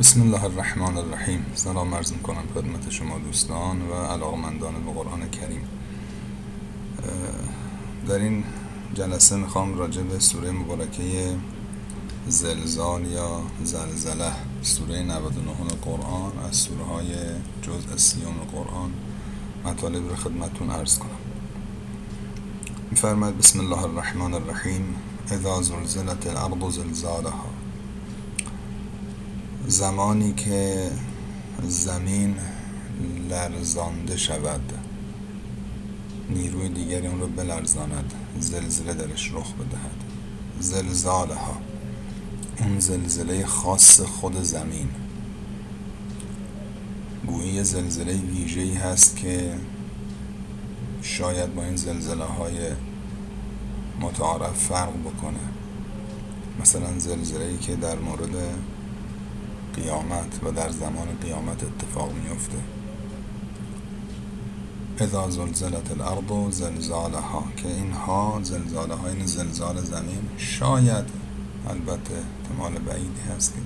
بسم الله الرحمن الرحیم سلام عرض کنم خدمت شما دوستان و علاقمندان به قرآن کریم. در این جلسه می‌خوام راجع به سوره مبارکه زلزال یا زلزله سوره 99 قرآن از سوره های جزء سیوم قرآن مطالب رو خدمتون عرض کنم. میفرماید بسم الله الرحمن الرحیم. اذا زلزلت الارض زلزالها. زمانی که زمین لرزانده شود. نیروی دیگری اون رو بلرزاند. زلزله درش رخ بدهد. زلزالها اون زلزله خاص خود زمین. گویی زلزله ویژه‌ای هست که شاید با این زلزله های متعارف فرق بکنه. مثلا زلزله ای که در مورد قیامت و در زمان قیامت اتفاق میفته اذا زلزلت الارض زلزالها که اینها زلزاله های این زلزال زمین شاید البته احتمال بعیدی هست که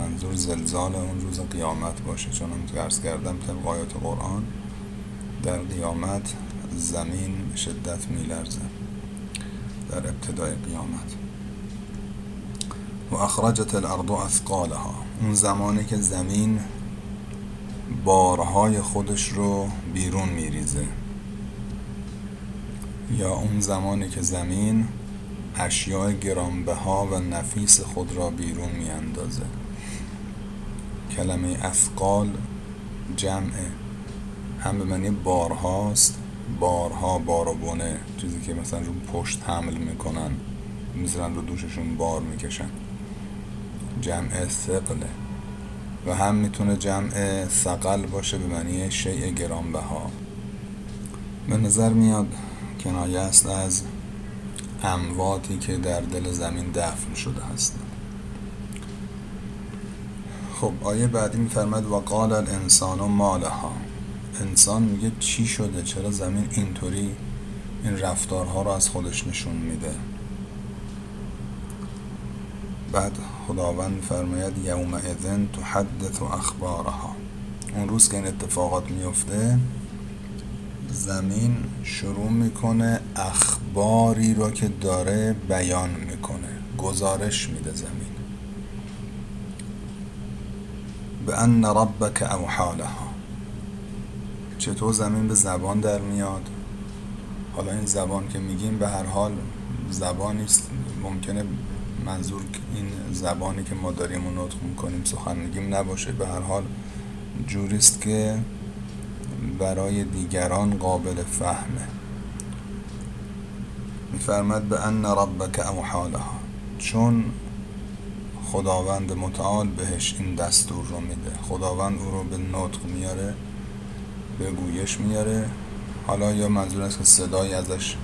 منظور زلزال اون روز قیامت باشه چون هم درس کردم طبق آیات قرآن در قیامت زمین شدت میلرزه در ابتدای قیامت. و اخرجت الارض اثقالها. اون زمانی که زمین بارهای خودش رو بیرون میریزه. یا اون زمانی که زمین اشیاء گرانبها و نفیس خود را بیرون میاندازه. کلمه اثقال جمعه هم به معنی بارهاست بارها بار بونه چیزی که مثلا رو پشت حمل می‌کنن می‌ذارن رو دوششون بار می‌کشن. جمع ثقله و هم می‌تونه جمع ثقل باشه به معنی شیء گرانبها. به نظر میاد کنایه است از امواتی که در دل زمین دفن شده هستند خب آیه بعدی میفرماد و قال الانسان و مالها. انسان میگه چی شده؟ چرا زمین اینطوری این رفتارها رو از خودش نشون میده؟ بعد خداوند فرماید یوم اذن تحدث اخبارها. اون روز که این اتفاقات میفته زمین شروع می‌کنه اخباری رو که داره بیان می‌کنه گزارش میده زمین. به ان ربک اوحالها. چطور زمین به زبان در میاد؟ حالا این زبان که میگیم به هر حال زبانی است ممکنه منظور این زبانی که ما داریم و نطق می‌کنیم سخن میگیم نباشه. به هر حال جوریست که برای دیگران قابل فهمه. میفرمد به ان ربک اوحالها. چون خداوند متعال بهش این دستور رو میده. خداوند او رو به نطق میاره به گویش میاره. حالا یا منظور است که صدایی ازش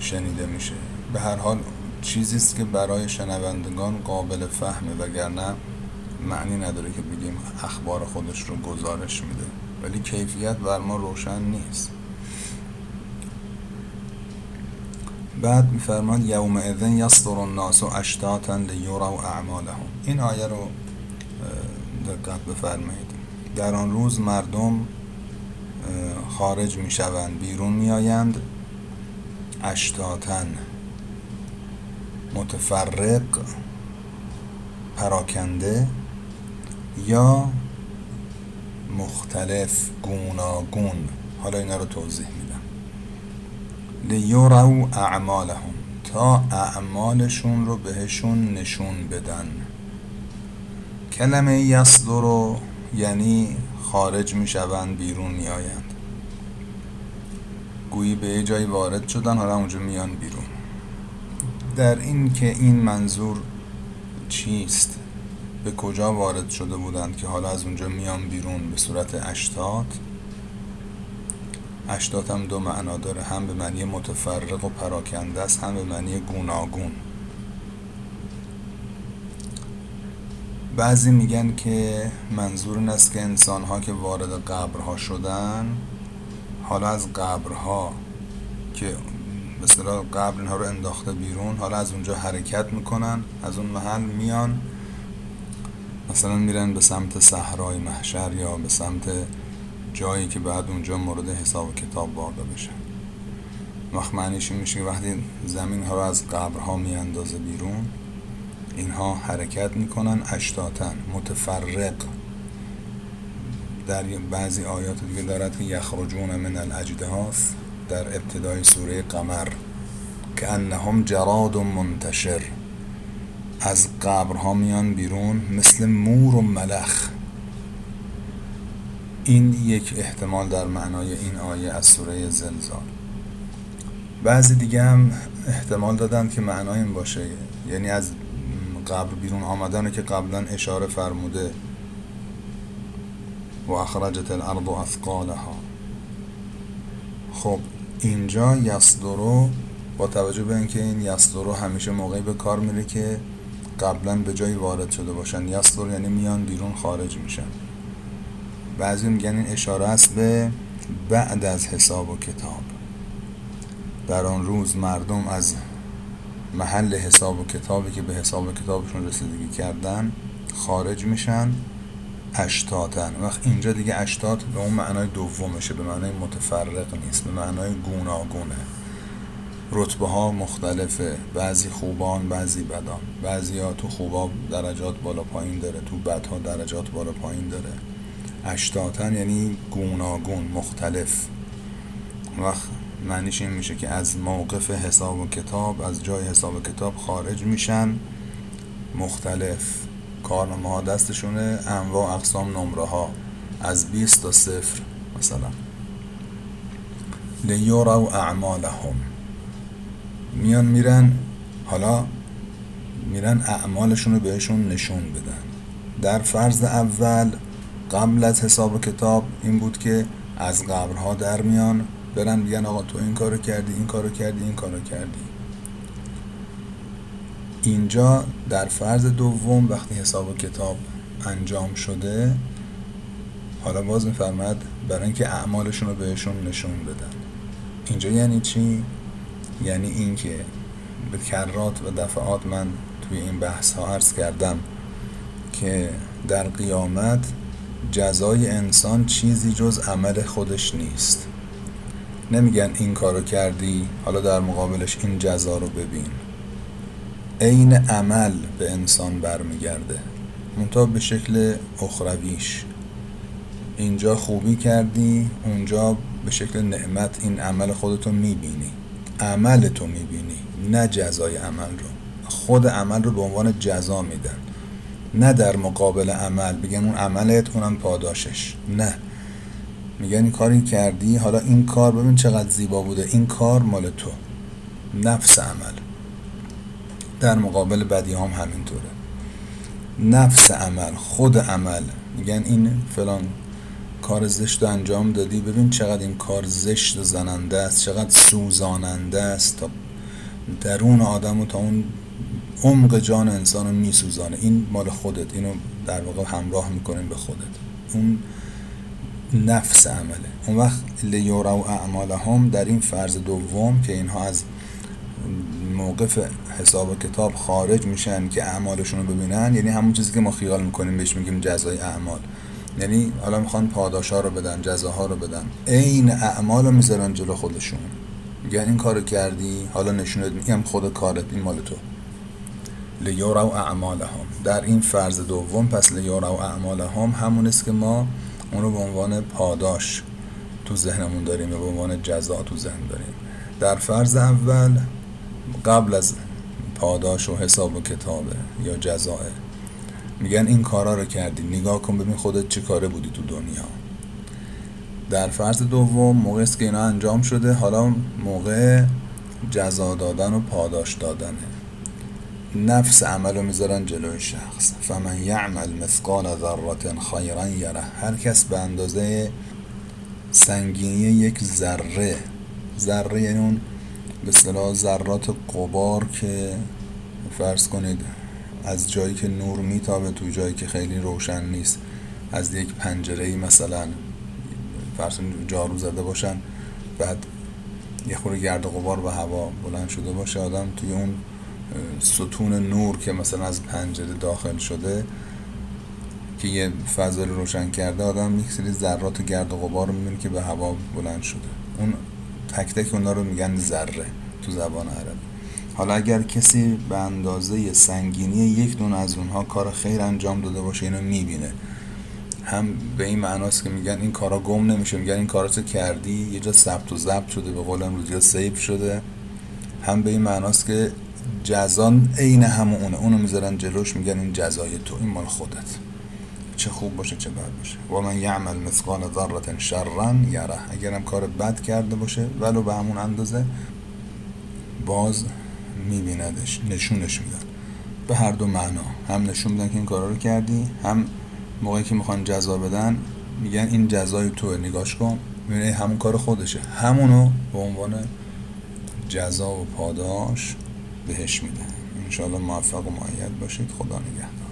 شنیده میشه. به هر حال چیزی است که برای شنوندگان قابل فهمه وگرنه معنی نداره که بگیم اخبار خودش رو گزارش میده. ولی کیفیت بر ما روشن نیست. بعد میفرماد یوم اذن یصدر الناس اشتاتا لیروا اعمالهم. این آیه رو دقت بفرمایید. در آن روز مردم خارج می‌شوند بیرون میآیند. اشتاتن متفرق پراکنده یا مختلف گوناگون؟ حالا اینا رو توضیح میدم. لیورو اعمالهم. تا اعمالشون رو بهشون نشون بدن. کلمه یصدر رو یعنی خارج می‌شوند بیرون میآیند. گویی به یه جایی وارد شدن حالا اونجا میان بیرون. در این که این منظور چیست؟ به کجا وارد شده بودند که حالا از اونجا میان بیرون به صورت اشتات؟ اشتات هم دو معنا داره هم به معنی متفرق و پراکنده است هم به معنی گوناگون. بعضی میگن که منظور این است که انسان ها که وارد قبرها شدن حالا از قبرها که اصطلاح قبر اینها رو انداخته بیرون حالا از اونجا حرکت می‌کنن از اون محل میان. مثلا میرن به سمت صحرای محشر یا به سمت جایی که بعد اونجا مورد حساب کتاب واقع بشن وقت میشه وقتی زمین ها رو از قبرها میاندازه بیرون اینها حرکت می‌کنن اشتاتن متفرق. در بعضی آیات دیگه دارد که یخرجون من الاجدهاس در ابتدای سوره قمر که انهم جراد منتشر. از قبرها میان بیرون مثل مور و ملخ. این یک احتمال در معنای این آیه از سوره زلزال. بعضی دیگه هم احتمال دادن که معنای این باشه. یعنی از قبر بیرون آمدن که قبلا اشاره فرموده. و اخرجت الارض اثقالها. خب اینجا یصدرو با توجه به اینکه این یصدرو همیشه موقعی به کار میره که قبلا به جایی وارد شده باشن. یصدر یعنی میان بیرون خارج میشن. بعضی میگن این اشاره است به بعد از حساب و کتاب. در آن روز مردم از محل حساب و کتابی که به حساب و کتابشون رسیدگی کردن خارج میشن. اشتاتن وقت اینجا دیگه اشتات به اون معنای دومشه به معنای متفرق نیست به معنای گوناگونه. رتبه ها مختلفه. بعضی خوبان بعضی بدان. بعضی ها تو خوبا درجات بالا پایین داره تو بدها درجات بالا پایین داره. اشتاتن یعنی گوناگون مختلف. وقت معنیش این میشه که از موقف حساب و کتاب از جای حساب و کتاب خارج میشن مختلف. کارنامه ها دستشونه انواع اقسام نمره ها از 20 تا صفر مثلا. لیورو اعمالهم. میان میرن حالا میرن اعمالشون رو بهشون نشون بدن. در فرض اول قبل از حساب و کتاب این بود که از قبرها در میان برن میگن آقا تو این کارو کردی این کارو کردی این کارو کردی. اینجا در فرض دوم وقتی حساب و کتاب انجام شده حالا باز میفرمد برای اینکه اعمالشون رو بهشون نشون بدن. اینجا یعنی چی؟ یعنی اینکه به کرات و دفعات من توی این بحث ها عرض کردم که در قیامت جزای انسان چیزی جز عمل خودش نیست. نمیگن این کارو کردی حالا در مقابلش این جزا رو ببین. عین عمل به انسان برمیگرده. منتها به شکل اخرویش. اینجا خوبی کردی اونجا به شکل نعمت این عمل خودتو می‌بینی. عمل تو می‌بینی نه جزای عمل رو. خود عمل رو به عنوان جزا میدن. نه در مقابل عمل. بگن اون عملت اونم پاداشش. نه. میگن این کاری کردی حالا این کار ببین چقدر زیبا بوده. این کار مال تو. نفس عمل. در مقابل بدی هم همینطوره. نفس عمل خود عمل. میگن این فلان کار زشت رو انجام دادی ببین چقدر این کار زشت زننده است چقدر سوزاننده است تا درون آدم و تا اون عمق جان انسان رو میسوزانه. این مال خودت. اینو در واقع همراه می‌کنیم به خودت. اون نفس عمله. اون وقت لیورا و اعمال هم در این فرض دوم که اینها از موقف حساب و کتاب خارج میشن که اعمالشون رو ببینن یعنی همون چیزی که ما خیال می‌کنیم بهش میگیم جزای اعمال. یعنی حالا می‌خوان پاداشا رو بدن جزاها رو بدن. عین اعمال رو می‌ذارن جلو خودشون. میگن این کارو کردی حالا نشونت میگم خود کارت این مال تو. لیورا و اعمالهم. در این فرض دوم پس لیورا و اعمالهم همون است که ما اون رو به عنوان پاداش تو ذهنمون داریم و به عنوان جزا تو ذهن داریم. در فرض اول قبل از پاداش و حساب و کتابه یا جزاه میگن این کارا رو کردی. نگاه کن ببین خودت چه کاره بودی تو دنیا. در فرض دوم موقع است که اینا انجام شده حالا موقع جزا دادن و پاداش دادنه نفس عمل رو می‌ذارن جلوی شخص. فمن یعمل مثقال ذرات خیرا یره. هر کس به اندازه سنگینی یک ذره ذره یعنی اون به صلاح ذرات قبار که فرض کنید از جایی که نور میتابه تو جایی که خیلی روشن نیست. از یک پنجره مثلا فرض جارو زده باشن بعد یه خورده گرد غبار به هوا بلند شده باشه آدم توی اون ستون نور که مثلا از پنجره داخل شده که یه فضا رو روشن کرده آدم یک سری ذرات و گرد و غبار رو می‌بینه که به هوا بلند شده. اون تک تک اونا رو میگن ذره تو زبان عربی. حالا اگر کسی به اندازه سنگینی یک دون از اونها کار خیر انجام داده باشه اینو می‌بینه. هم به این معناست که میگن این کارا گم نمیشه میگن این کاراتو کردی؟ یه جا ثبت و ضبط شده به قول امروزی سیف شده. هم به این معناست که جزان عین همونه اونو می‌ذارن جلوش میگن این جزای تو این مال خودت. چه خوب باشه چه بد باشه. و من یعمل مثقال ذره شرا یره اگرم کار بد کرده باشه ولو به همون اندازه باز میبیندش نشونش میدن به هر دو معنا. هم نشون میدن که این کارا رو کردی هم موقعی که می‌خوان جزا بدن میگن این جزای تو نگاش کن. می‌بینی همون کار خودشه. همونو به عنوان جزا و پاداش بهش میدن. انشاءالله موفق و معید باشید. خدا نگهدار.